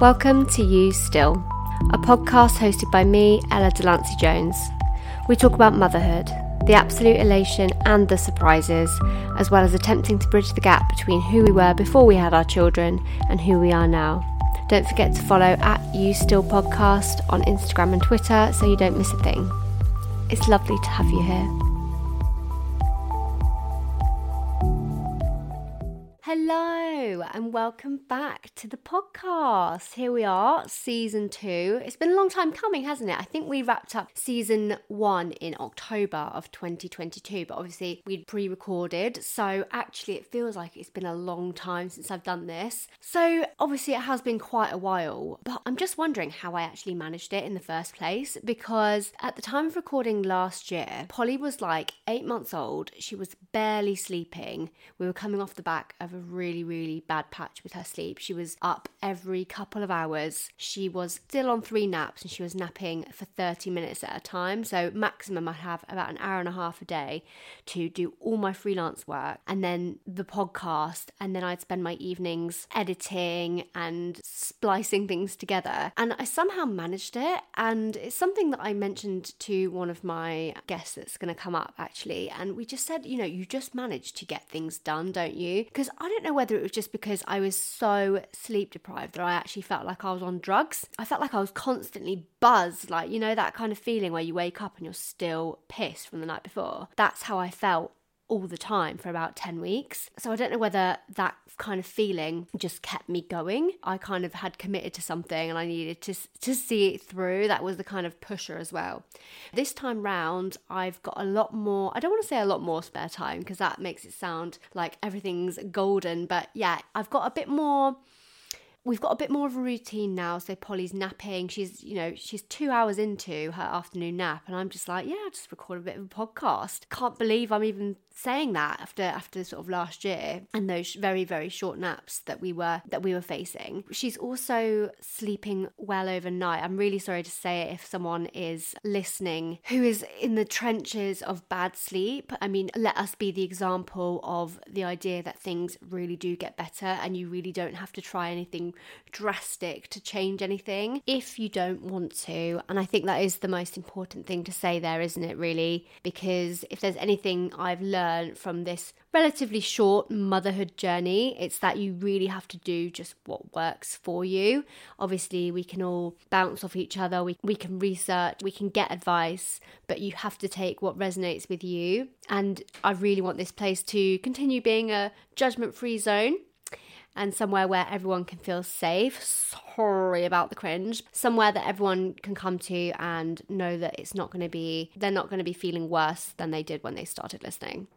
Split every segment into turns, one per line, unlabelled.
Welcome to You Still, a podcast hosted by me, Ella Delancey Jones. We talk about motherhood, the absolute elation and the surprises, as well as attempting to bridge the gap between who we were before we had our children and who we are now. Don't forget to follow at You Still Podcast on Instagram and Twitter so you don't miss a thing. It's lovely to have you here. Hello, and welcome back to the podcast. Here we are, season two. It's been a long time coming, hasn't it? I think we wrapped up season one in October of 2022, but obviously we'd pre recorded. So actually, it feels like it's been a long time since I've done this. So obviously, it has been quite a while, but I'm just wondering how I actually managed it in the first place because at the time of recording last year, Polly was like eight months old. She was barely sleeping. We were coming off the back of a a really, really bad patch with her sleep. She was up every couple of hours. She was still on three naps and she was napping for 30 minutes at a time. So, maximum, I'd have about an hour and a half a day to do all my freelance work and then the podcast. And then I'd spend my evenings editing and splicing things together. And I somehow managed it. And it's something that I mentioned to one of my guests that's going to come up actually. And we just said, you know, you just manage to get things done, don't you? Because I don't know whether it was just because I was so sleep deprived that I actually felt like I was on drugs. I felt like I was constantly buzzed, like, you know, that kind of feeling where you wake up and you're still pissed from the night before. That's how I felt all the time for about 10 weeks. So I don't know whether that kind of feeling just kept me going. I kind of had committed to something and I needed to to see it through. That was the kind of pusher as well. This time round, I've got a lot more, I don't want to say a lot more spare time because that makes it sound like everything's golden, but yeah, I've got a bit more we've got a bit more of a routine now. So Polly's napping. She's, you know, she's two hours into her afternoon nap, and I'm just like, yeah, I'll just record a bit of a podcast. Can't believe I'm even saying that after after sort of last year and those very very short naps that we were that we were facing. She's also sleeping well overnight. I'm really sorry to say it if someone is listening who is in the trenches of bad sleep. I mean, let us be the example of the idea that things really do get better and you really don't have to try anything drastic to change anything if you don't want to. And I think that is the most important thing to say there, isn't it, really? Because if there's anything I've learned from this relatively short motherhood journey. It's that you really have to do just what works for you. Obviously, we can all bounce off each other, we, we can research, we can get advice, but you have to take what resonates with you. And I really want this place to continue being a judgment free zone and somewhere where everyone can feel safe. Sorry about the cringe. Somewhere that everyone can come to and know that it's not going to be, they're not going to be feeling worse than they did when they started listening.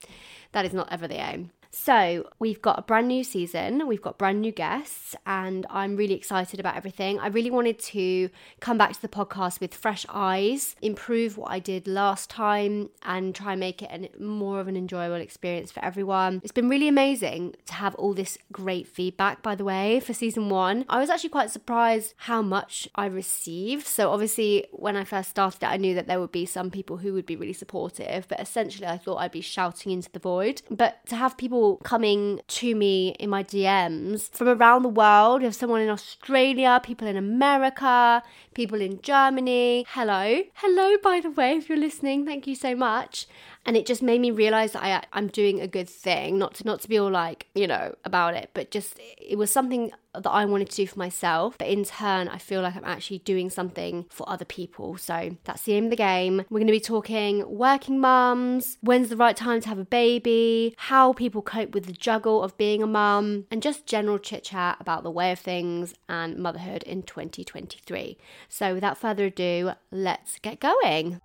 That is not ever the aim. So, we've got a brand new season, we've got brand new guests, and I'm really excited about everything. I really wanted to come back to the podcast with fresh eyes, improve what I did last time, and try and make it an, more of an enjoyable experience for everyone. It's been really amazing to have all this great feedback, by the way, for season one. I was actually quite surprised how much I received. So, obviously, when I first started it, I knew that there would be some people who would be really supportive, but essentially, I thought I'd be shouting into the void. But to have people people coming to me in my DMs from around the world. You have someone in Australia, people in America, people in Germany. Hello. Hello, by the way, if you're listening, thank you so much and it just made me realize that I I'm doing a good thing not to not to be all like you know about it but just it was something that I wanted to do for myself. But in turn I feel like I'm actually doing something for other people. So that's the aim of the game. We're going to be talking working mums when's the right time to have a baby how people cope with the juggle of being a mum and just general chit chat about the way of things and motherhood in 2023 so without further ado let's get going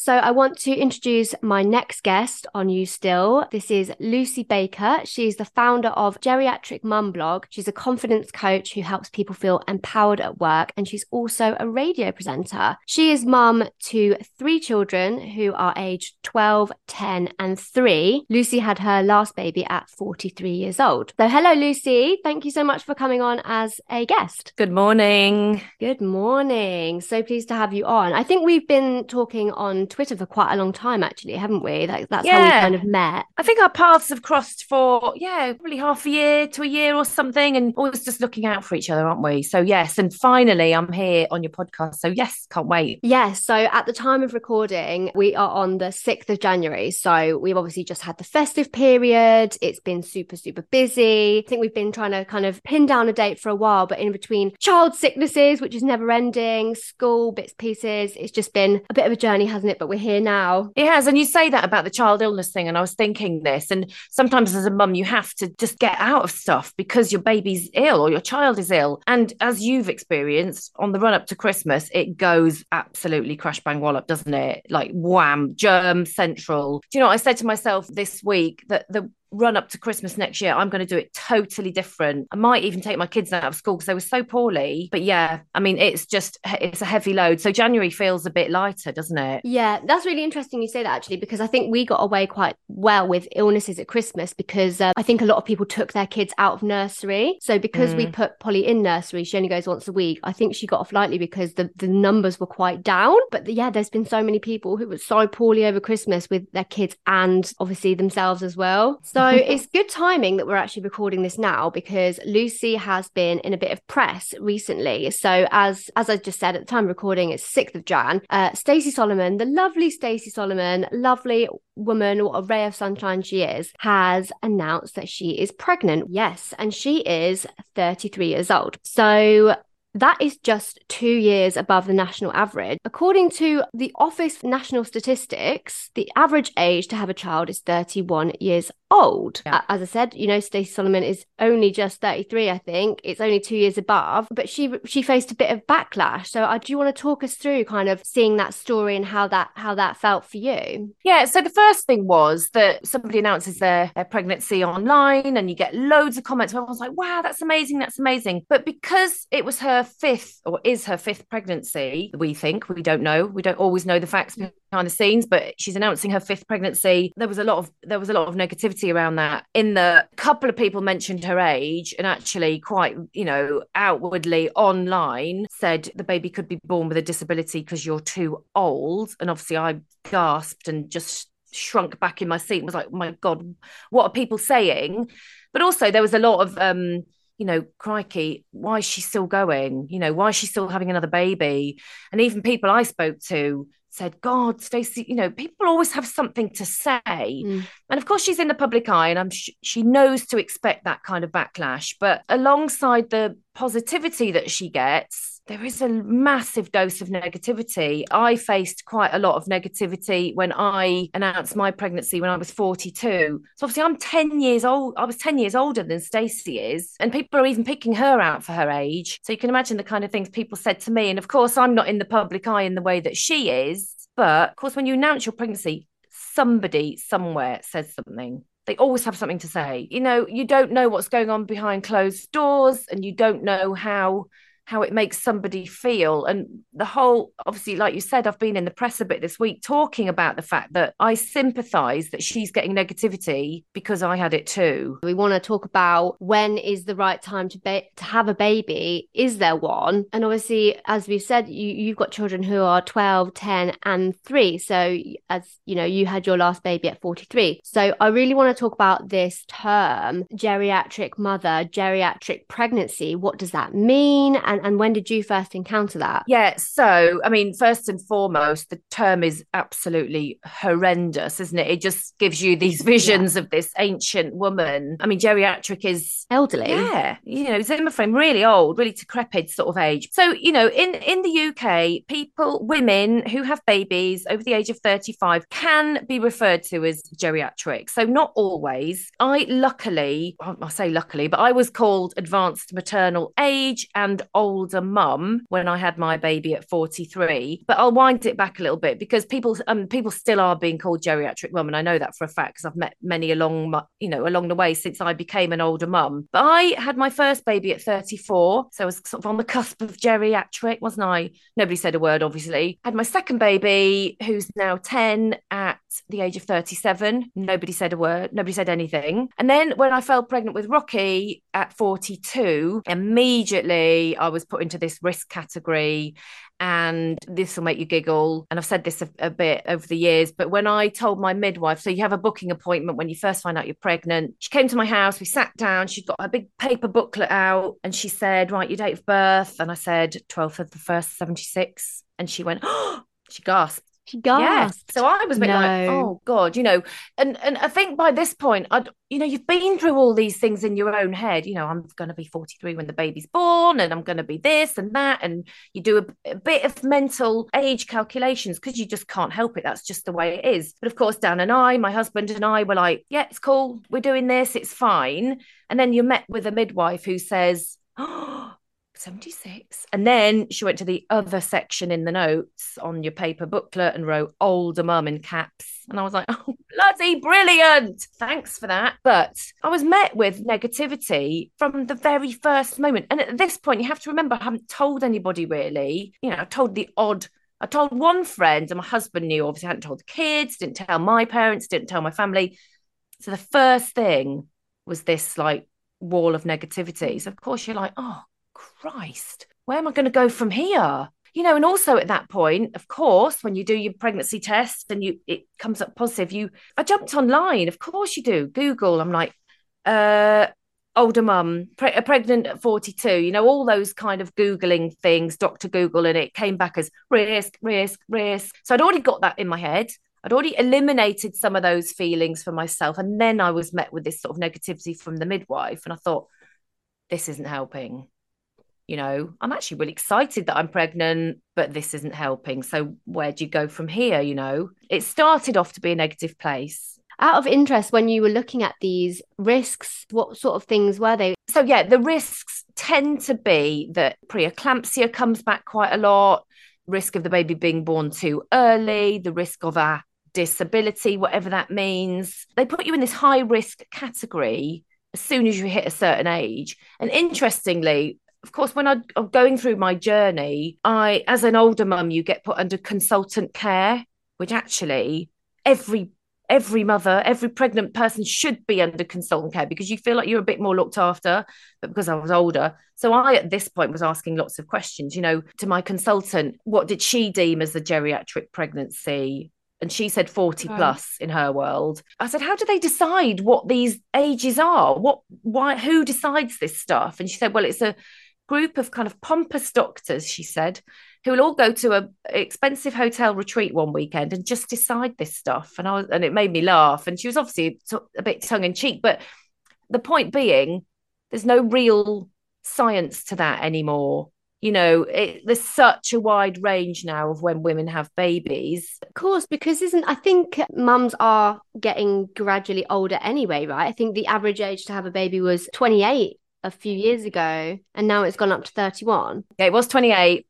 So, I want to introduce my next guest on You Still. This is Lucy Baker. She's the founder of Geriatric Mum Blog. She's a confidence coach who helps people feel empowered at work, and she's also a radio presenter. She is mum to three children who are aged 12, 10, and 3. Lucy had her last baby at 43 years old. So, hello, Lucy. Thank you so much for coming on as a guest.
Good morning.
Good morning. So pleased to have you on. I think we've been talking on Twitter for quite a long time, actually, haven't we? Like, that's yeah. how we kind of met.
I think our paths have crossed for, yeah, probably half a year to a year or something, and always just looking out for each other, aren't we? So, yes. And finally, I'm here on your podcast. So, yes, can't wait.
Yes. So, at the time of recording, we are on the 6th of January. So, we've obviously just had the festive period. It's been super, super busy. I think we've been trying to kind of pin down a date for a while, but in between child sicknesses, which is never ending, school bits, pieces, it's just been a bit of a journey, hasn't it? But we're here now.
It has. And you say that about the child illness thing. And I was thinking this. And sometimes as a mum, you have to just get out of stuff because your baby's ill or your child is ill. And as you've experienced on the run up to Christmas, it goes absolutely crash bang wallop, doesn't it? Like wham, germ central. Do you know, I said to myself this week that the run up to Christmas next year, I'm going to do it totally different. I might even take my kids out of school because they were so poorly. But yeah, I mean, it's just, it's a heavy load. So January feels a bit lighter, doesn't it?
Yeah, that's really interesting you say that actually, because I think we got away quite well with illnesses at Christmas because uh, I think a lot of people took their kids out of nursery. So because mm. we put Polly in nursery, she only goes once a week. I think she got off lightly because the, the numbers were quite down. But the, yeah, there's been so many people who were so poorly over Christmas with their kids and obviously themselves as well. So so it's good timing that we're actually recording this now because Lucy has been in a bit of press recently. So as as I just said at the time recording, it's 6th of Jan. Uh, Stacey Solomon, the lovely Stacey Solomon, lovely woman, what a ray of sunshine she is, has announced that she is pregnant. Yes, and she is 33 years old. So that is just two years above the national average. According to the Office National Statistics, the average age to have a child is 31 years old. Yeah. As I said, you know, Stacey Solomon is only just 33, I think. It's only two years above, but she she faced a bit of backlash. So uh, do you want to talk us through kind of seeing that story and how that how that felt for you?
Yeah. So the first thing was that somebody announces their, their pregnancy online and you get loads of comments. where Everyone's like, wow, that's amazing. That's amazing. But because it was her fifth or is her fifth pregnancy, we think, we don't know. We don't always know the facts behind the scenes, but she's announcing her fifth pregnancy. There was a lot of there was a lot of negativity around that. In the couple of people mentioned her age and actually quite, you know, outwardly online said the baby could be born with a disability because you're too old. And obviously I gasped and just shrunk back in my seat and was like, oh my God, what are people saying? But also there was a lot of um you know, crikey, why is she still going? You know, why is she still having another baby? And even people I spoke to said, God, Stacey, you know, people always have something to say. Mm. And of course, she's in the public eye and I'm sh- she knows to expect that kind of backlash. But alongside the positivity that she gets, there is a massive dose of negativity. I faced quite a lot of negativity when I announced my pregnancy when I was 42. So obviously I'm 10 years old. I was 10 years older than Stacey is, and people are even picking her out for her age. So you can imagine the kind of things people said to me. And of course, I'm not in the public eye in the way that she is. But of course, when you announce your pregnancy, somebody somewhere says something they always have something to say. You know, you don't know what's going on behind closed doors and you don't know how how it makes somebody feel. And the whole, obviously, like you said, I've been in the press a bit this week talking about the fact that I sympathize that she's getting negativity because I had it too.
We want to talk about when is the right time to, ba- to have a baby? Is there one? And obviously, as we said, you, you've got children who are 12, 10, and three. So, as you know, you had your last baby at 43. So, I really want to talk about this term geriatric mother, geriatric pregnancy. What does that mean? And and, and when did you first encounter that?
Yeah, so I mean, first and foremost, the term is absolutely horrendous, isn't it? It just gives you these visions yeah. of this ancient woman. I mean, geriatric is
elderly.
Yeah, you know, Zimmer frame, really old, really decrepit sort of age. So, you know, in in the UK, people, women who have babies over the age of 35 can be referred to as geriatric. So not always. I luckily, I say luckily, but I was called advanced maternal age and old older mum when I had my baby at 43. But I'll wind it back a little bit because people um people still are being called geriatric mum, and I know that for a fact because I've met many along you know along the way since I became an older mum. But I had my first baby at 34, so I was sort of on the cusp of geriatric, wasn't I? Nobody said a word, obviously. Had my second baby, who's now 10, at the age of 37. Nobody said a word, nobody said anything. And then when I fell pregnant with Rocky at 42, immediately I was put into this risk category and this will make you giggle. And I've said this a, a, bit over the years, but when I told my midwife, so you have a booking appointment when you first find out you're pregnant, she came to my house, we sat down, she'd got a big paper booklet out, and she said, Right, your date of birth. And I said, 12th of the first, 76. And she went, Oh, she gasped.
She gasped.
Yeah. So I was a bit no. like, oh God, you know, and and I think by this point, I'd you know, you've been through all these things in your own head. You know, I'm going to be 43 when the baby's born, and I'm going to be this and that, and you do a, a bit of mental age calculations because you just can't help it. That's just the way it is. But of course, Dan and I, my husband and I, were like, yeah, it's cool. We're doing this. It's fine. And then you're met with a midwife who says, oh 76. And then she went to the other section in the notes on your paper booklet and wrote older mum in caps. And I was like, oh, bloody brilliant. Thanks for that. But I was met with negativity from the very first moment. And at this point, you have to remember, I haven't told anybody really. You know, I told the odd I told one friend, and my husband knew. Obviously, I hadn't told the kids, didn't tell my parents, didn't tell my family. So the first thing was this like wall of negativity. So of course you're like, oh Christ, where am I going to go from here? You know, and also at that point, of course, when you do your pregnancy test and you it comes up positive, you I jumped online, of course you do. Google, I'm like, uh older mum, pre- pregnant at 42, you know, all those kind of Googling things, Dr. Google, and it came back as risk, risk, risk. So I'd already got that in my head. I'd already eliminated some of those feelings for myself. And then I was met with this sort of negativity from the midwife. And I thought, this isn't helping you know, I'm actually really excited that I'm pregnant, but this isn't helping. So where do you go from here? You know, it started off to be a negative place.
Out of interest, when you were looking at these risks, what sort of things were they?
So, yeah, the risks tend to be that preeclampsia comes back quite a lot, risk of the baby being born too early, the risk of a disability, whatever that means. They put you in this high risk category as soon as you hit a certain age. And interestingly, of course, when I, am going through my journey, I, as an older mum, you get put under consultant care, which actually every every mother, every pregnant person should be under consultant care because you feel like you're a bit more looked after. But because I was older, so I at this point was asking lots of questions. You know, to my consultant, what did she deem as a geriatric pregnancy? and she said 40 plus in her world i said how do they decide what these ages are what why who decides this stuff and she said well it's a group of kind of pompous doctors, she said, who will all go to a expensive hotel retreat one weekend and just decide this stuff. And I was, and it made me laugh. And she was obviously a bit tongue in cheek, but the point being, there's no real science to that anymore. You know, it, there's such a wide range now of when women have babies.
Of course, because isn't I think mums are getting gradually older anyway, right? I think the average age to have a baby was 28 a few years ago and now it's gone up to 31
yeah it was 28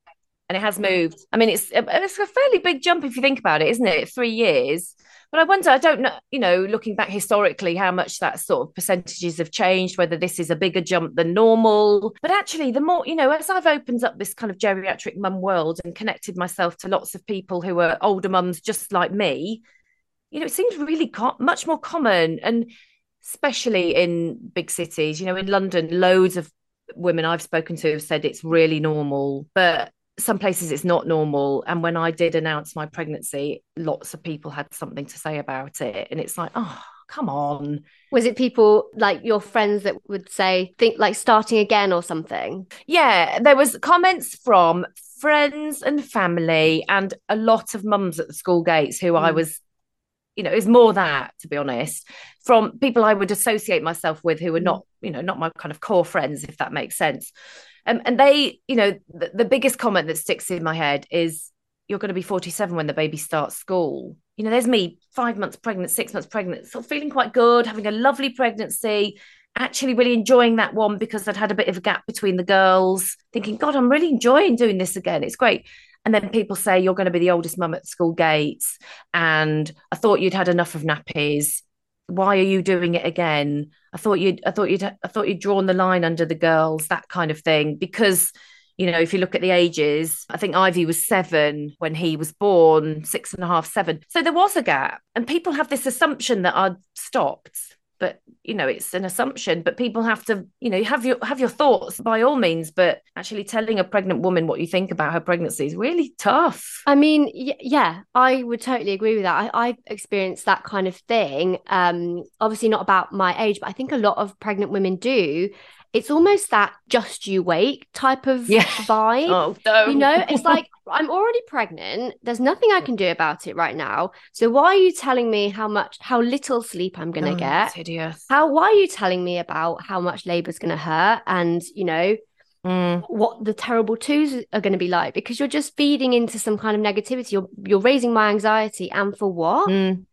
and it has moved. I mean it's uh, it's a fairly big jump if you think about it isn't it? Three years. But i wonder i don't know you know looking back historically how much that sort of percentages have changed whether this is a bigger jump than normal. But actually the more you know as i've opened up this kind of geriatric mum world and connected myself to lots of people who are older mums just like me you know it seems really co- much more common. And especially in big cities. You know, in London, loads of women I've spoken to have said it's really normal, but some places it's not normal. And when I did announce my pregnancy, lots of people had something to say about it. And it's like, oh, come on.
Was it people like your friends that would say, think like starting again or something?
Yeah, there was comments from friends and family and a lot of mums at the school gates who mm. I was you know, it's more that, to be honest, from people I would associate myself with who are not, you know, not my kind of core friends, if that makes sense. Um, and they, you know, the, the biggest comment that sticks in my head is, you're going to be 47 when the baby starts school. You know, there's me five months pregnant, six months pregnant, sort of feeling quite good, having a lovely pregnancy, actually really enjoying that one because I'd had a bit of a gap between the girls, thinking, God, I'm really enjoying doing this again. It's great. And then people say you're going to be the oldest mum at school gates. And I thought you'd had enough of nappies. Why are you doing it again? I thought you'd I thought you'd I thought you'd drawn the line under the girls, that kind of thing. Because You know, if you look at the ages, I think Ivy was seven when he was born, six and a half, seven. So there was a gap. And people have this assumption that I'd stopped but you know it's an assumption but people have to you know have your have your thoughts by all means but actually telling a pregnant woman what you think about her pregnancy is really tough.
I mean y- yeah i would totally agree with that. I, I experienced that kind of thing um obviously not about my age but i think a lot of pregnant women do it's almost that just you wait type of yeah. vibe. Oh, no. You know, it's like I'm already pregnant. There's nothing I can do about it right now. So why are you telling me how much, how little sleep I'm gonna oh, get?
hideous.
How? Why are you telling me about how much labor's gonna hurt? And you know. Mm. What the terrible twos are going to be like because you're just feeding into some kind of negativity. You're you're raising my anxiety, and for what? Mm.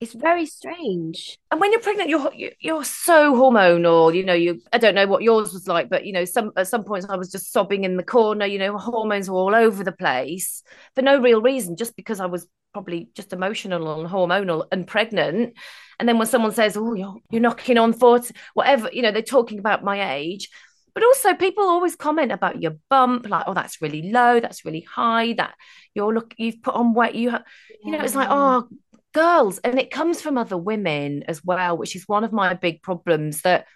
It's very strange.
And when you're pregnant, you're you're so hormonal. You know, you I don't know what yours was like, but you know, some at some points I was just sobbing in the corner. You know, hormones were all over the place for no real reason, just because I was probably just emotional and hormonal and pregnant. And then when someone says, "Oh, you're you're knocking on forty, whatever," you know, they're talking about my age. But also, people always comment about your bump, like, "Oh, that's really low. That's really high. That you're look, you've put on weight. You, have, you know, it's like, oh girls and it comes from other women as well which is one of my big problems that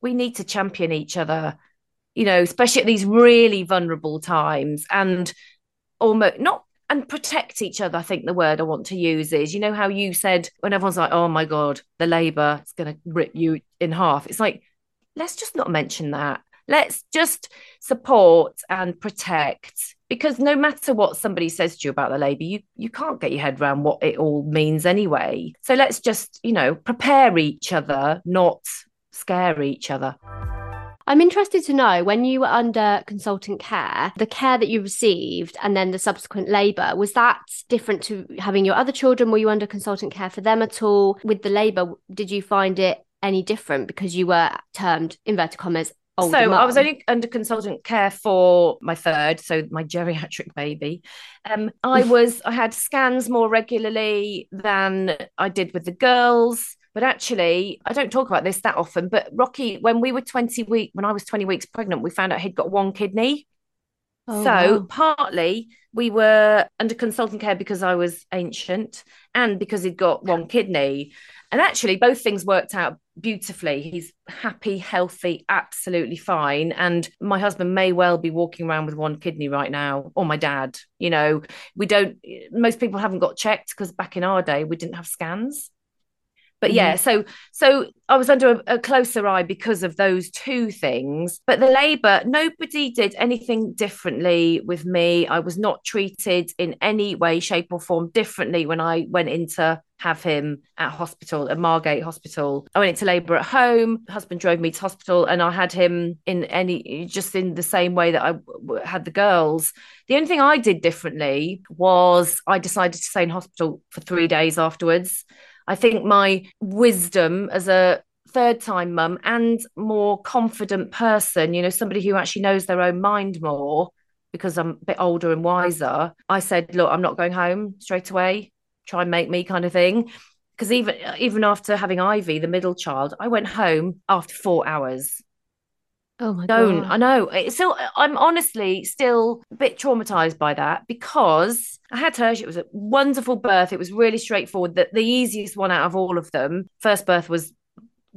we need to champion each other you know especially at these really vulnerable times and almost not and protect each other i think the word i want to use is you know how you said when everyone's like oh my god the labor is going to rip you in half. It's like let's just not mention that. Let's just support and protect because no matter what somebody says to you about the labour, you you can't get your head around what it all means anyway. So let's just, you know, prepare each other, not scare each other.
I'm interested to know when you were under consultant care, the care that you received and then the subsequent labour, was that different to having your other children? Were you under consultant care for them at all? With the labour, did you find it any different because you were termed, inverted commas,
so mum. I was only under consultant care for my third, so my geriatric baby. Um, I was I had scans more regularly than I did with the girls. But actually, I don't talk about this that often. But Rocky, when we were 20 week, when I was 20 weeks pregnant, we found out he'd got one kidney. Oh, so wow. partly we were under consultant care because I was ancient and because he'd got one kidney. And actually, both things worked out beautifully. He's happy, healthy, absolutely fine. And my husband may well be walking around with one kidney right now, or my dad. You know, we don't, most people haven't got checked because back in our day, we didn't have scans but yeah mm-hmm. so so i was under a, a, closer eye because of those two things. But the labor nobody did anything differently with me. I was not treated in any way shape or form differently when i went into have him at hospital at margate hospital. I went into labor at home. Husband drove me to hospital and i had him in any just in the same way that i had the girls. The only thing i did differently was i decided to stay in hospital for three days afterwards I think my wisdom as a third time mum and more confident person, you know, somebody who actually knows their own mind more because I'm a bit older and wiser, I said, look, I'm not going home straight away. Try and make me kind of thing. Because even even after having Ivy, the middle child, I went home after four hours.
Oh my don't.
God. I know. Still I'm honestly still a bit traumatized by that because I had her. It was a wonderful birth. It was really straightforward. That the easiest one out of all of them. First birth was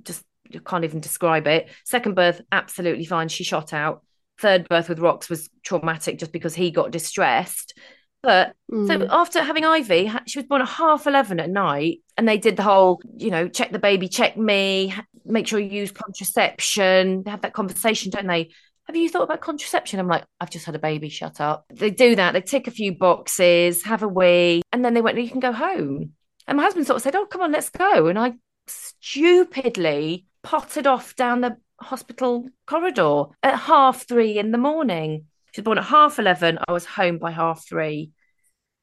just you can't even describe it. Second birth, absolutely fine. She shot out. Third birth with rocks was traumatic just because he got distressed. But mm. so after having Ivy, she was born at half 11 at night, and they did the whole, you know, check the baby, check me, make sure you use contraception. They have that conversation, don't they? Have you thought about contraception? I'm like, I've just had a baby, shut up. They do that, they tick a few boxes, have a wee, and then they went, You can go home. And my husband sort of said, Oh, come on, let's go. And I stupidly potted off down the hospital corridor at half three in the morning. She was born at half 11. I was home by half three.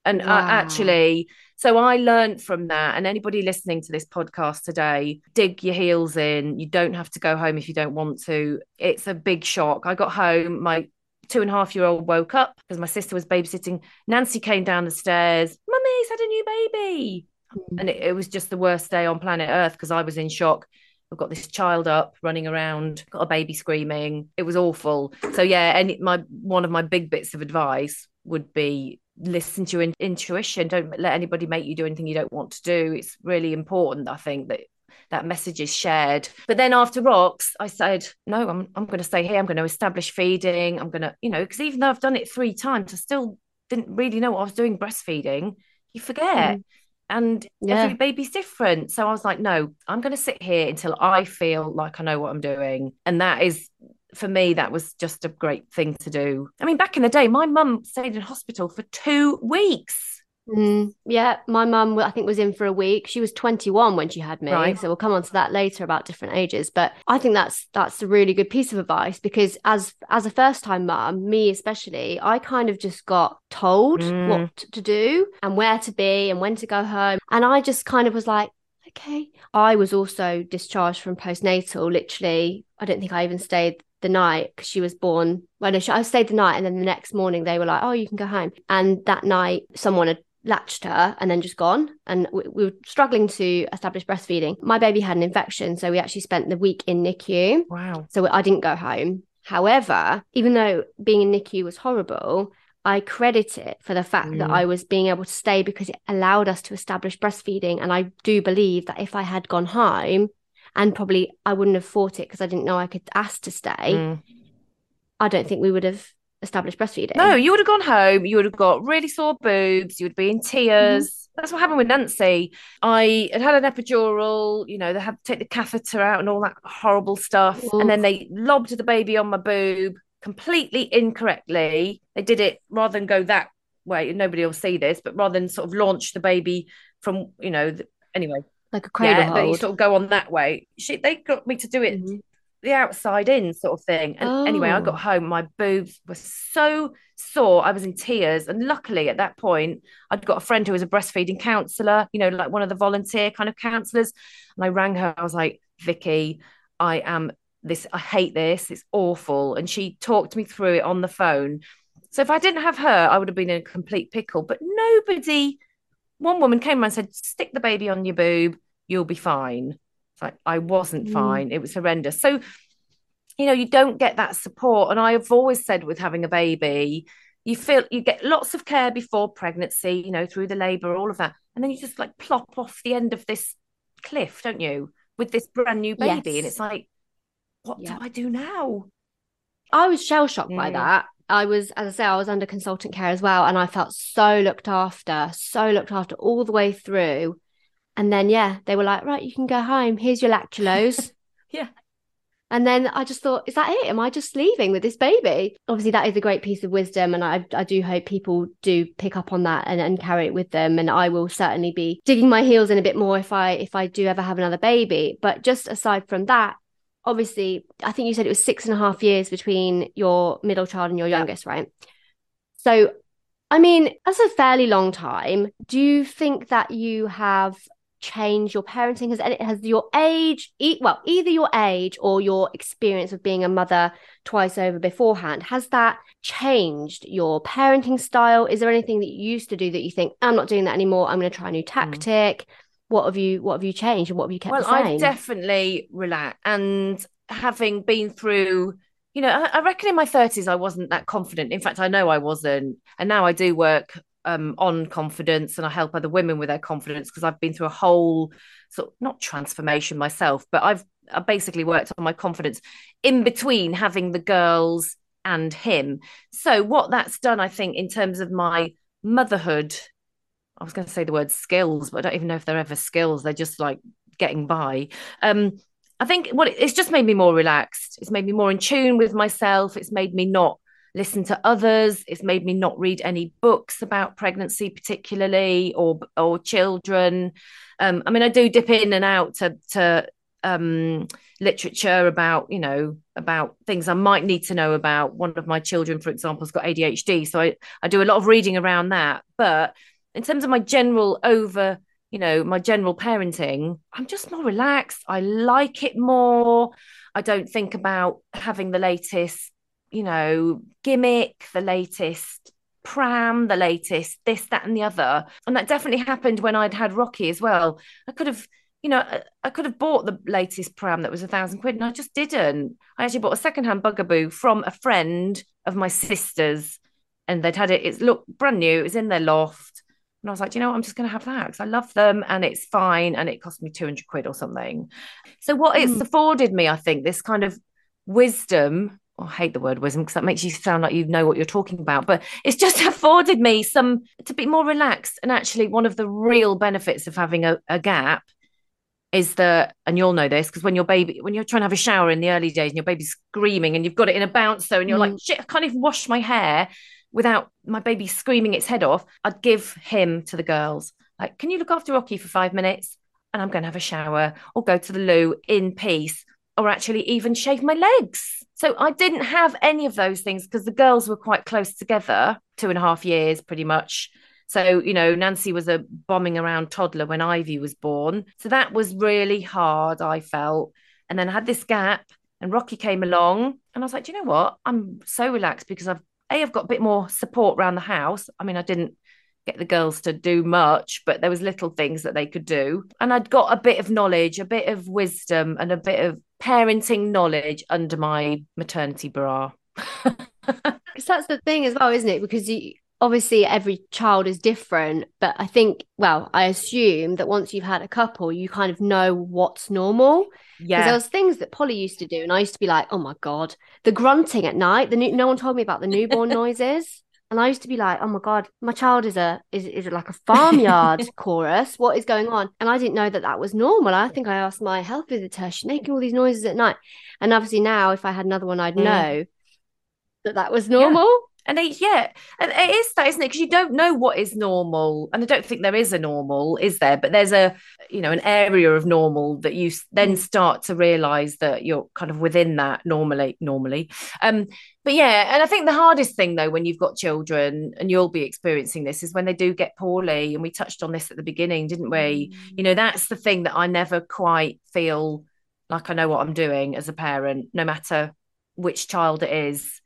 And wow. I actually, so I learned from that. And anybody listening to this podcast today, dig your heels in. You don't have to go home if you don't want to. It's a big shock. I got home, my two and a half year old woke up because my sister was babysitting. Nancy came down the stairs. Mummy's had a new baby. Mm. And it, it was just the worst day on planet Earth because I was in shock. I've got this child up running around, got a baby screaming. It was awful. So yeah, any my one of my big bits of advice would be listen to your in- intuition. Don't let anybody make you do anything you don't want to do. It's really important, I think, that that message is shared. But then after rocks, I said, no, I'm I'm going to stay here. I'm going to establish feeding. I'm going to, you know, because even though I've done it three times, I still didn't really know what I was doing breastfeeding. You forget. Mm. And yeah. every baby's different. So I was like, no, I'm going to sit here until I feel like I know what I'm doing. And that is for me, that was just a great thing to do. I mean, back in the day, my mum stayed in hospital for two weeks.
Mm, yeah, my mum, I think, was in for a week. She was 21 when she had me, right. so we'll come on to that later about different ages. But I think that's that's a really good piece of advice because as as a first time mum, me especially, I kind of just got told mm. what to do and where to be and when to go home, and I just kind of was like, okay. I was also discharged from postnatal. Literally, I don't think I even stayed the night because she was born. Well, no, I stayed the night, and then the next morning they were like, "Oh, you can go home." And that night, someone had latched her and then just gone. And we, we, were struggling to establish breastfeeding. My baby had an infection, so we actually spent the week in NICU.
Wow.
So I didn't go home. However, even though being in NICU was horrible, I credit it for the fact mm. that I was being able to stay because it allowed us to establish breastfeeding. And I do believe that if I had gone home, and probably I wouldn't have fought it because I didn't know I could ask to stay, mm. I don't think we would have established breastfeeding.
No, you would have gone home. You would have got really sore boobs. You would be in tears. Mm-hmm. That's what happened with Nancy. I had had an epidural. You know, they had to take the catheter out and all that horrible stuff. Ooh. And then they lobbed the baby on my boob completely incorrectly. They did it rather than go that way. Nobody will see this, but rather than sort of launch the baby from, you know, the, anyway.
Like a cradle yeah,
hold. They sort of go on that way. She, they got me to do it mm-hmm the outside in sort of thing. And oh. anyway, I got oh. home, my boobs were so sore. I was in tears. And luckily at that point, I'd got a friend who was a breastfeeding counselor, you know, like one of the volunteer kind of counselors. And I rang her. I was like, Vicky, I am this, I hate this. It's awful. And she talked me through it on the phone. So if I didn't have her, I would have been in a complete pickle. But nobody, one woman came and said, stick the baby on your boob, you'll be fine. Like I wasn't mm. fine. It was horrendous. So, you know, you don't get that support. And I've always said with having a baby, you feel you get lots of care before pregnancy, you know, through the labor, all of that. And then you just like plop off the end of this cliff, don't you? With this brand new baby. Yes. And it's like, what yeah. do I do now?
I was shell shocked mm. by that. I was, as I say, I was under consultant care as well. And I felt so looked after, so looked after all the way through. And then, yeah, they were like, right, you can go home. Here's your lactulose.
yeah.
And then I just thought, is that it? Am I just leaving with this baby? Obviously, that is a great piece of wisdom. And I, I do hope people do pick up on that and, and carry it with them. And I will certainly be digging my heels in a bit more if I if I do ever have another baby. But just aside from that, obviously, I think you said it was six and a half years between your middle child and your youngest, yeah. right? So I mean, that's a fairly long time. Do you think that you have change your parenting? Has has your age, well, either your age or your experience of being a mother twice over beforehand, has that changed your parenting style? Is there anything that you used to do that you think I'm not doing that anymore? I'm going to try a new hmm. tactic. Mm. What have you What have you changed, and what have you kept?
Well, I've definitely relaxed, and having been through you know, I, I, reckon in my 30s I wasn't that confident. In fact, I know I wasn't. And now I do work um, on confidence and I help other women with their confidence because I've been through a whole sort of not transformation myself, but I've I basically worked on my confidence in between having the girls and him. So what that's done, I think, in terms of my motherhood, I was going to say the word skills, but I don't even know if they're ever skills. They're just like getting by. Um, I think what it's just made me more relaxed. It's made me more in tune with myself. It's made me not listen to others. It's made me not read any books about pregnancy, particularly or or children. Um, I mean, I do dip in and out to to um, literature about you know about things I might need to know about. One of my children, for example, has got ADHD, so I I do a lot of reading around that. But in terms of my general over you know my general parenting i'm just more relaxed i like it more i don't think about having the latest you know, gimmick, the latest pram, the latest this, that, and the other. And that definitely happened when I'd had Rocky as well. I could have you know, I could have bought the latest pram that was a thousand quid and I just didn't. I actually bought a secondhand bugaboo from a friend of my sister's and they'd had it, it's looked brand new, it was in their loft. And I was like, you know what? I'm just going to have that because I love them and it's fine. And it cost me 200 quid or something. So, what mm. it's afforded me, I think, this kind of wisdom I hate the word wisdom because that makes you sound like you know what you're talking about, but it's just afforded me some to be more relaxed. And actually, one of the real benefits of having a, a gap is that, and you'll know this because when your baby, when you're trying to have a shower in the early days and your baby's screaming and you've got it in a bounce bouncer and you're mm. like, shit, I can't even wash my hair without my baby screaming its head off, I'd give him to the girls. Like, can you look after Rocky for five minutes? And I'm going to have a shower or go to the loo in peace or actually even shave my legs. So I didn't have any of those things because the girls were quite close together, two and a half years pretty much. So, you know, Nancy was a bombing around toddler when Ivy was born. So that was really hard, I felt. And then I had this gap and Rocky came along and I was like, you know what? I'm so relaxed because I've A, I've got a bit more support around the house. I mean, I didn't get the girls to do much, but there was little things that they could do. And I'd got a bit of knowledge, a bit of wisdom and a bit of parenting knowledge under my maternity bra.
Because that's the thing as well, isn't it? Because you obviously every child is different, but I think, well, I assume that once you've had a couple, you kind of know what's normal. Yeah. Because there was things that Polly used to do, and I used to be like, oh my God, the grunting at night. The new, no one told me about the newborn noises. And I used to be like, oh my God, my child is a is, is like a farmyard chorus. What is going on? And I didn't know that that was normal. I think I asked my health visitor, she's making all these noises at night. And obviously now, if I had another one, I'd mm. know that that was normal.
And it, yeah, and it is that, isn't it? Because you don't know what is normal, and I don't think there is a normal, is there? But there's a, you know, an area of normal that you then mm. start to realise that you're kind of within that normally, normally. Um, but yeah, and I think the hardest thing though, when you've got children, and you'll be experiencing this, is when they do get poorly. And we touched on this at the beginning, didn't we? Mm. You know, that's the thing that I never quite feel like I know what I'm doing as a parent, no matter which child it is.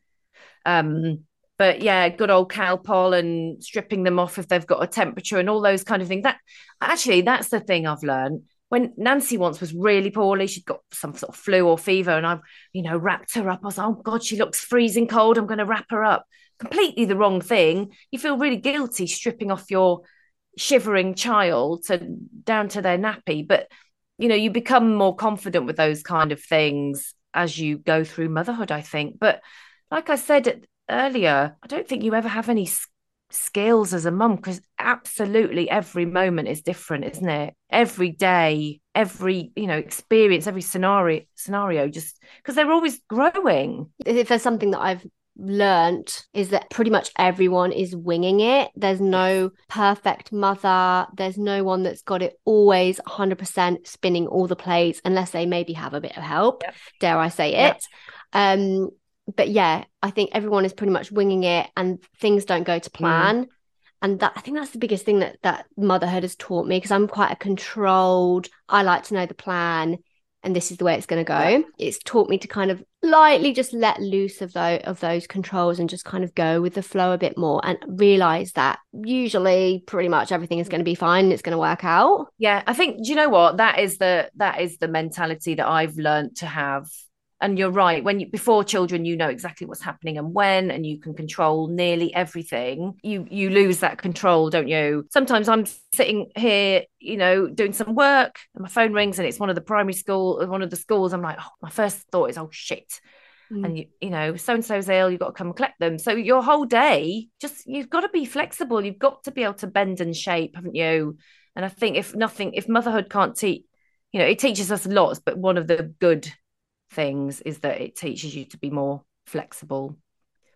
Um, but yeah, good old Calpol and stripping them off if they've got a temperature and all those kind of things. That actually, that's the thing I've learned. When Nancy once was really poorly, she'd got some sort of flu or fever, and I've, you know, wrapped her up. I was like, oh God, she looks freezing cold. I'm going to wrap her up. Completely the wrong thing. You feel really guilty stripping off your shivering child to down to their nappy. But you know, you become more confident with those kind of things as you go through motherhood, I think. But like I said earlier, I don't think you ever have any skills as a mum because absolutely every moment is different, isn't it? Every day, every you know experience, every scenario scenario, just because they're always growing.
If there's something that I've learnt is that pretty much everyone is winging it. There's no perfect mother. There's no one that's got it always 100% spinning all the plates unless they maybe have a bit of help. Yep. Dare I say it? Yep. Um, but yeah, I think everyone is pretty much winging it and things don't go to mm. plan. Mm. And that I think that's the biggest thing that that motherhood has taught me because I'm quite a controlled, I like to know the plan and this is the way it's going to go. Yeah. It's taught me to kind of lightly just let loose of those of those controls and just kind of go with the flow a bit more and realize that usually pretty much everything is going to be fine. It's going to work out.
Yeah, I think do you know what that is the that is the mentality that I've learned to have and you're right when you before children you know exactly what's happening and when and you can control nearly everything. You you lose that control don't you? Sometimes i'm sitting here you know doing some work and my phone rings and it's one of the primary school one of the schools. I'm like oh, my first thought is oh shit. Mm. and you, you know so and so's ill you've got to come and collect them. So your whole day just you've got to be flexible. You've got to be able to bend and shape haven't you? And i think if nothing if motherhood can't teach you know it teaches us lots but one of the good things is that it teaches you to be more flexible.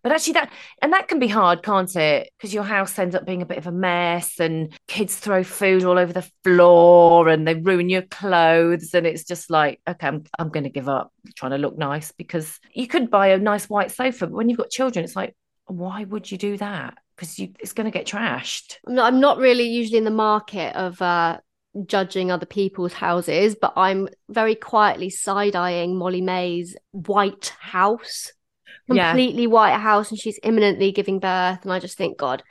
But actually that and that can be hard can't it? Because your house ends up being a bit of a mess and kids throw food all over the floor and they ruin your clothes. And it's just like okay i'm, I'm going to give up trying to look nice because you could buy a nice white sofa but when you've got children it's like why would you do that? Because it's going to get trashed.
I'm not, really usually in the market of uh judging other people's houses, but I'm very quietly side eyeing Molly-Mae's white house, completely yeah. white house, and she's imminently giving birth. And I just think, God,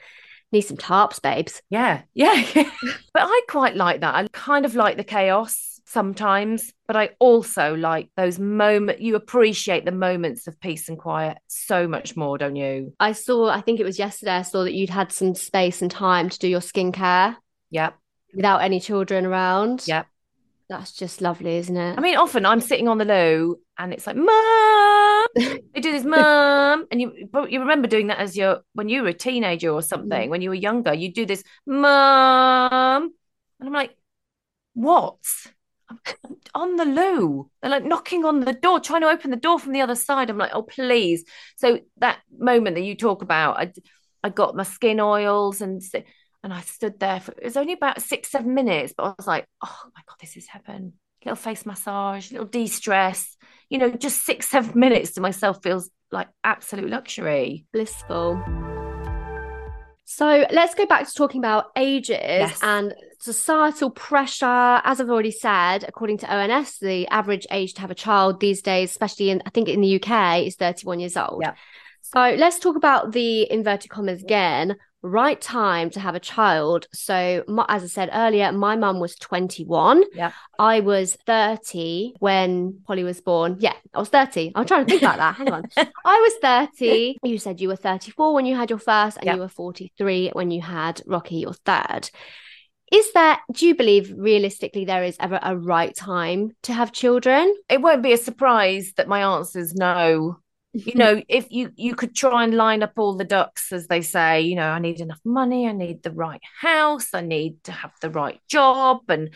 need some tarps, babes.
Yeah, yeah. but I quite like that. I kind of like the chaos. sometimes, but I also like those moments. You appreciate the moments of peace and quiet so much more, don't you?
I saw, I think it was yesterday, I saw that you'd had some space and time to do your skincare.
Yep.
Without any children around.
Yep.
That's just lovely, isn't it?
I mean, often I'm sitting on the loo and it's like, Mom, they do this, Mom. And you you remember doing that as your when you were a teenager or something, mm. when you were younger, you do this, Mom. And I'm like, what? I'm on the loo. They're like knocking on the door, trying to open the door from the other side. I'm like, oh, please. So that moment that you talk about, I, I got my skin oils and and I stood there for it was only about six, seven minutes, but I was like, oh my God, this is heaven. Little face massage, little de-stress, you know, just six, seven minutes to myself feels like absolute luxury.
Blissful. So let's go back to talking about ages yes. and societal pressure. As I've already said, according to ONS, the average age to have a child these days, especially in I think in the UK, is 31 years old.
Yeah.
So let's talk about the inverted commas again right time to have a child. So, my, as I said earlier, my mum was 21.
Yeah.
I was 30 when Polly was born. Yeah, I was 30. I'm trying to think about that. Hang on. I was 30. You said you were 34 when you had your first, and you were 43 when you had Rocky, your third. Is there, do you believe realistically there is ever a right time to have children?
It won't be a surprise that my answer is no you know if you you could try and line up all the ducks as they say you know i need enough money i need the right house i need to have the right job and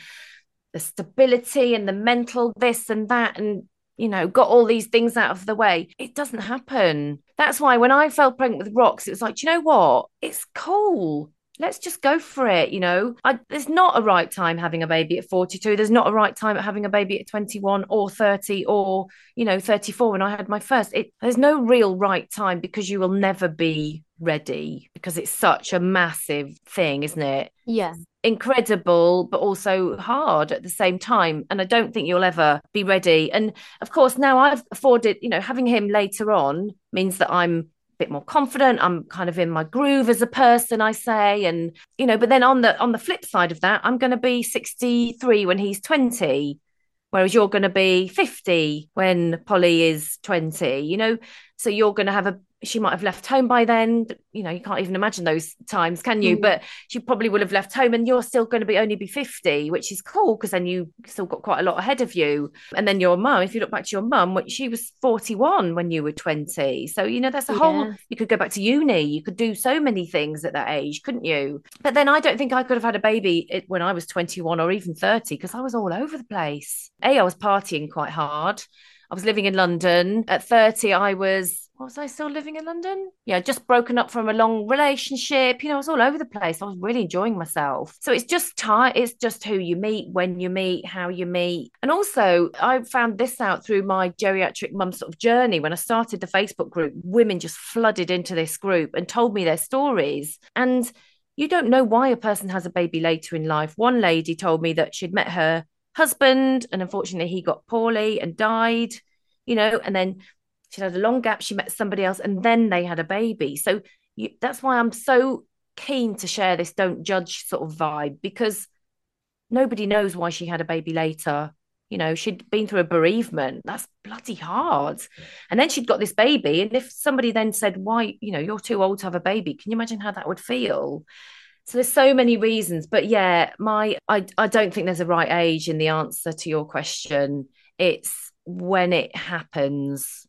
the stability and the mental this and that and you know got all these things out of the way. It doesn't happen. That's why when i fell pregnant with rocks it was like you know what? It's cool let's just go for it you know? I, there's not a right time having a baby at 42 there's not a right time at having a baby at 21 or 30 or you know 34 when i had my first. It there's no real right time because you will never be ready because it's such a massive thing isn't it?
Yeah.
Incredible but also hard at the same time. And i don't think you'll ever be ready. And of course now i've afforded you know having him later on means that i'm bit more confident. I'm kind of in my groove as a person i say. And you know but then on the on the flip side of that i'm going to be 63 when he's 20 whereas you're going to be 50 when polly is 20 you know so you're going to have a she might have left home by then you know you can't even imagine those times can you? Mm. but she probably would have left home and you're still going to be only be 50 which is cool because then you still got quite a lot ahead of you. And then your mum if you look back to your mum she was 41 when you were 20 so you know that's a yeah. whole you could go back to uni you could do so many things at that age couldn't you? But then i don't think i could have had a baby when i was 21 or even 30 because i was all over the place. A i was partying quite hard I was living in London. At 30, I was was I still living in London? Yeah, just broken up from a long relationship. You know, I was all over the place. I was really enjoying myself. So it's just time. It's just who you meet, when you meet, how you meet. And also, I found this out through my geriatric mum sort of journey. When I started the Facebook group, women just flooded into this group and told me their stories. And you don't know why a person has a baby later in life. One lady told me that she'd met her husband and unfortunately he got poorly and died you know and then she had a long gap she met somebody else and then they had a baby. So you, that's why i'm so keen to share this don't judge sort of vibe because nobody knows why she had a baby later. You know she'd been through a bereavement. That's bloody hard. And then she'd got this baby and if somebody then said why you know you're too old to have a baby can you imagine how that would feel so there's so many reasons but yeah my i i don't think there's a right age in the answer to your question it's when it happens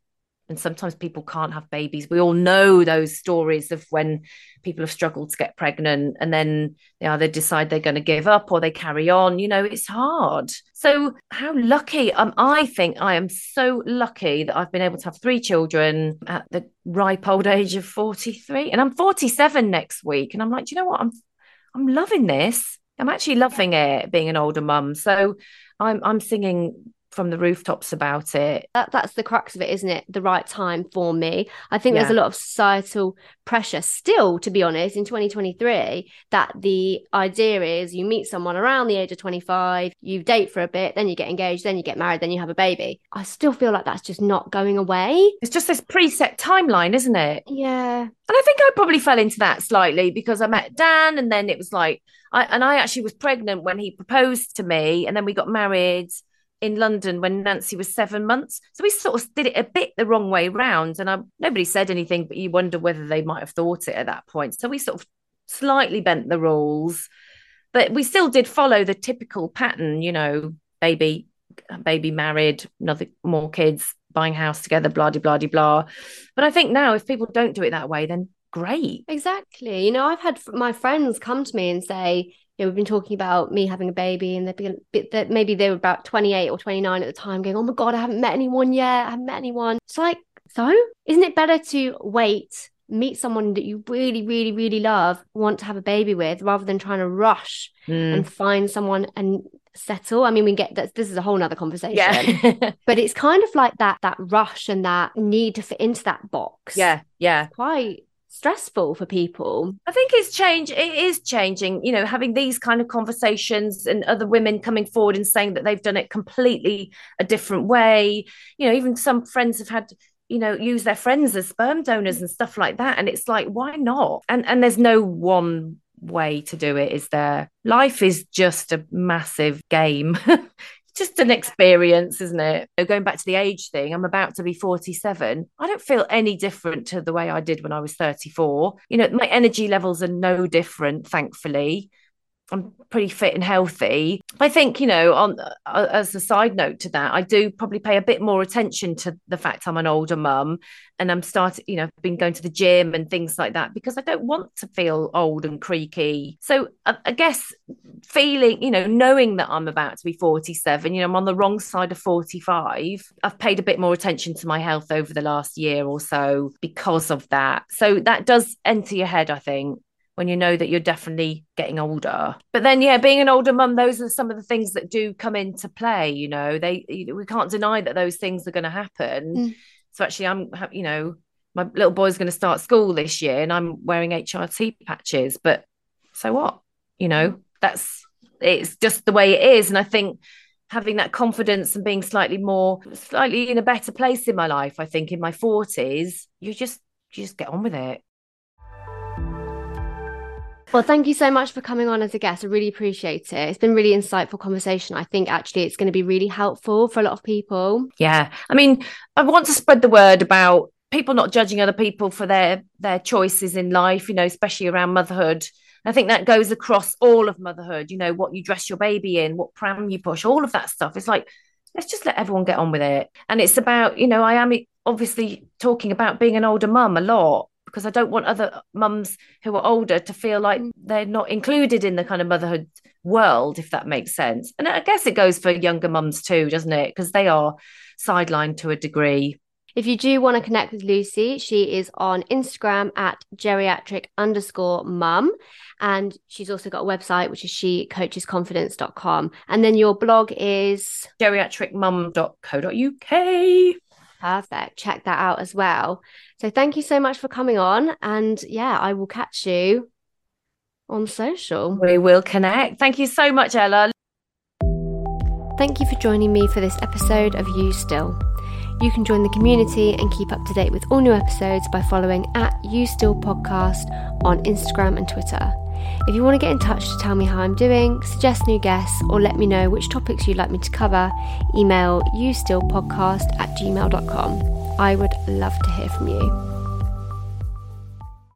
and sometimes people can't have babies. We all know those stories of when people have struggled to get pregnant and then they either decide they're going to give up or they carry on. You know, it's hard. So, how lucky am I? Think I am so lucky that I've been able to have three children at the ripe old age of 43. And I'm 47 next week. And I'm like, you know what? I'm I'm loving this. I'm actually loving it being an older mum. So I'm I'm singing from the rooftops about it.
That, that's the crux of it, isn't it? The right time for me. I think yeah. there's a lot of societal pressure still, to be honest, in 2023, that the idea is you meet someone around the age of 25, you date for a bit, then you get engaged, then you get married, then you have a baby. I still feel like that's just not going away.
It's just this preset timeline, isn't it?
Yeah.
And I think I probably fell into that slightly because I met Dan and then it was like, I, and I actually was pregnant when he proposed to me and then we got married in London when Nancy was seven months. So we sort of did it a bit the wrong way round. And I, nobody said anything, but you wonder whether they might have thought it at that point. So we sort of slightly bent the rules, but we still did follow the typical pattern, you know, baby, baby married, another more kids, buying house together, blah, blah, blah, blah. But I think now if people don't do it that way, then great.
Exactly. You know, I've had my friends come to me and say, know, we've been talking about me having a baby and they've that maybe they were about 28 or 29 at the time going, oh my God, I haven't met anyone yet. I haven't met anyone. It's like, so isn't it better to wait, meet someone that you really, really, really love, want to have a baby with, rather than trying to rush mm. and find someone and settle. I mean, we get that this is a whole nother conversation. Yeah. but it's kind of like that that rush and that need to fit into that box.
Yeah. Yeah.
Quite stressful for people.
I think it's change. It is changing. You know, having these kind of conversations and other women coming forward and saying that they've done it completely a different way. You know, even some friends have had you know use their friends as sperm donors and stuff like that and it's like why not and and there's no one way to do it is there life is just a massive game just an experience, isn't it? Going back to the age thing, I'm about to be 47. I don't feel any different to the way I did when I was 34. You know, my energy levels are no different, thankfully. I'm pretty fit and healthy. I think, you know, on uh, as a side note to that, I do probably pay a bit more attention to the fact I'm an older mum and I'm starting, you know, been going to the gym and things like that because I don't want to feel old and creaky. So I, I guess feeling, you know, knowing that I'm about to be 47, you know, I'm on the wrong side of 45. I've paid a bit more attention to my health over the last year or so because of that. So that does enter your head, I think when you know that you're definitely getting older. But then, yeah, being an older mum, those are some of the things that do come into play. You know, they we can't deny that those things are going to happen. Mm. So actually, I'm, you know, my little boy's going to start school this year, and I'm wearing HRT patches. But so what? You know, that's it's just the way it is. And I think having that confidence and being slightly more, slightly in a better place in my life, I think in my forties, you just you just get on with it.
Well, thank you so much for coming on as a guest. I really appreciate it. It's been really insightful conversation. I think actually it's going to be really helpful for a lot of people.
Yeah. I mean, I want to spread the word about people not judging other people for their their choices in life, you know, especially around motherhood. I think that goes across all of motherhood, you know, what you dress your baby in, what pram you push, all of that stuff. It's like let's just let everyone get on with it. And it's about, you know, I am obviously talking about being an older mum a lot because I don't want other mums who are older to feel like mm. they're not included in the kind of motherhood world, if that makes sense. And I guess it goes for younger mums too, doesn't it? Because they are sidelined to a degree.
If you do want to connect with Lucy, she is on Instagram at geriatric underscore mum. And she's also got a website, which is shecoachesconfidence.com. And then your blog is
geriatricmum.co.uk.
Perfect. Check that out as well. So thank you so much for coming on. And yeah, I will catch you on social.
We will connect. Thank you so much, Ella.
Thank you for joining me for this episode of You Still. You can join the community and keep up to date with all new episodes by following at You Still Podcast on Instagram and Twitter. If you want to get in touch to tell me how I'm doing, suggest new guests, or let me know which topics you'd like me to cover, email youstillpodcast at gmail.com. I would love to hear from you.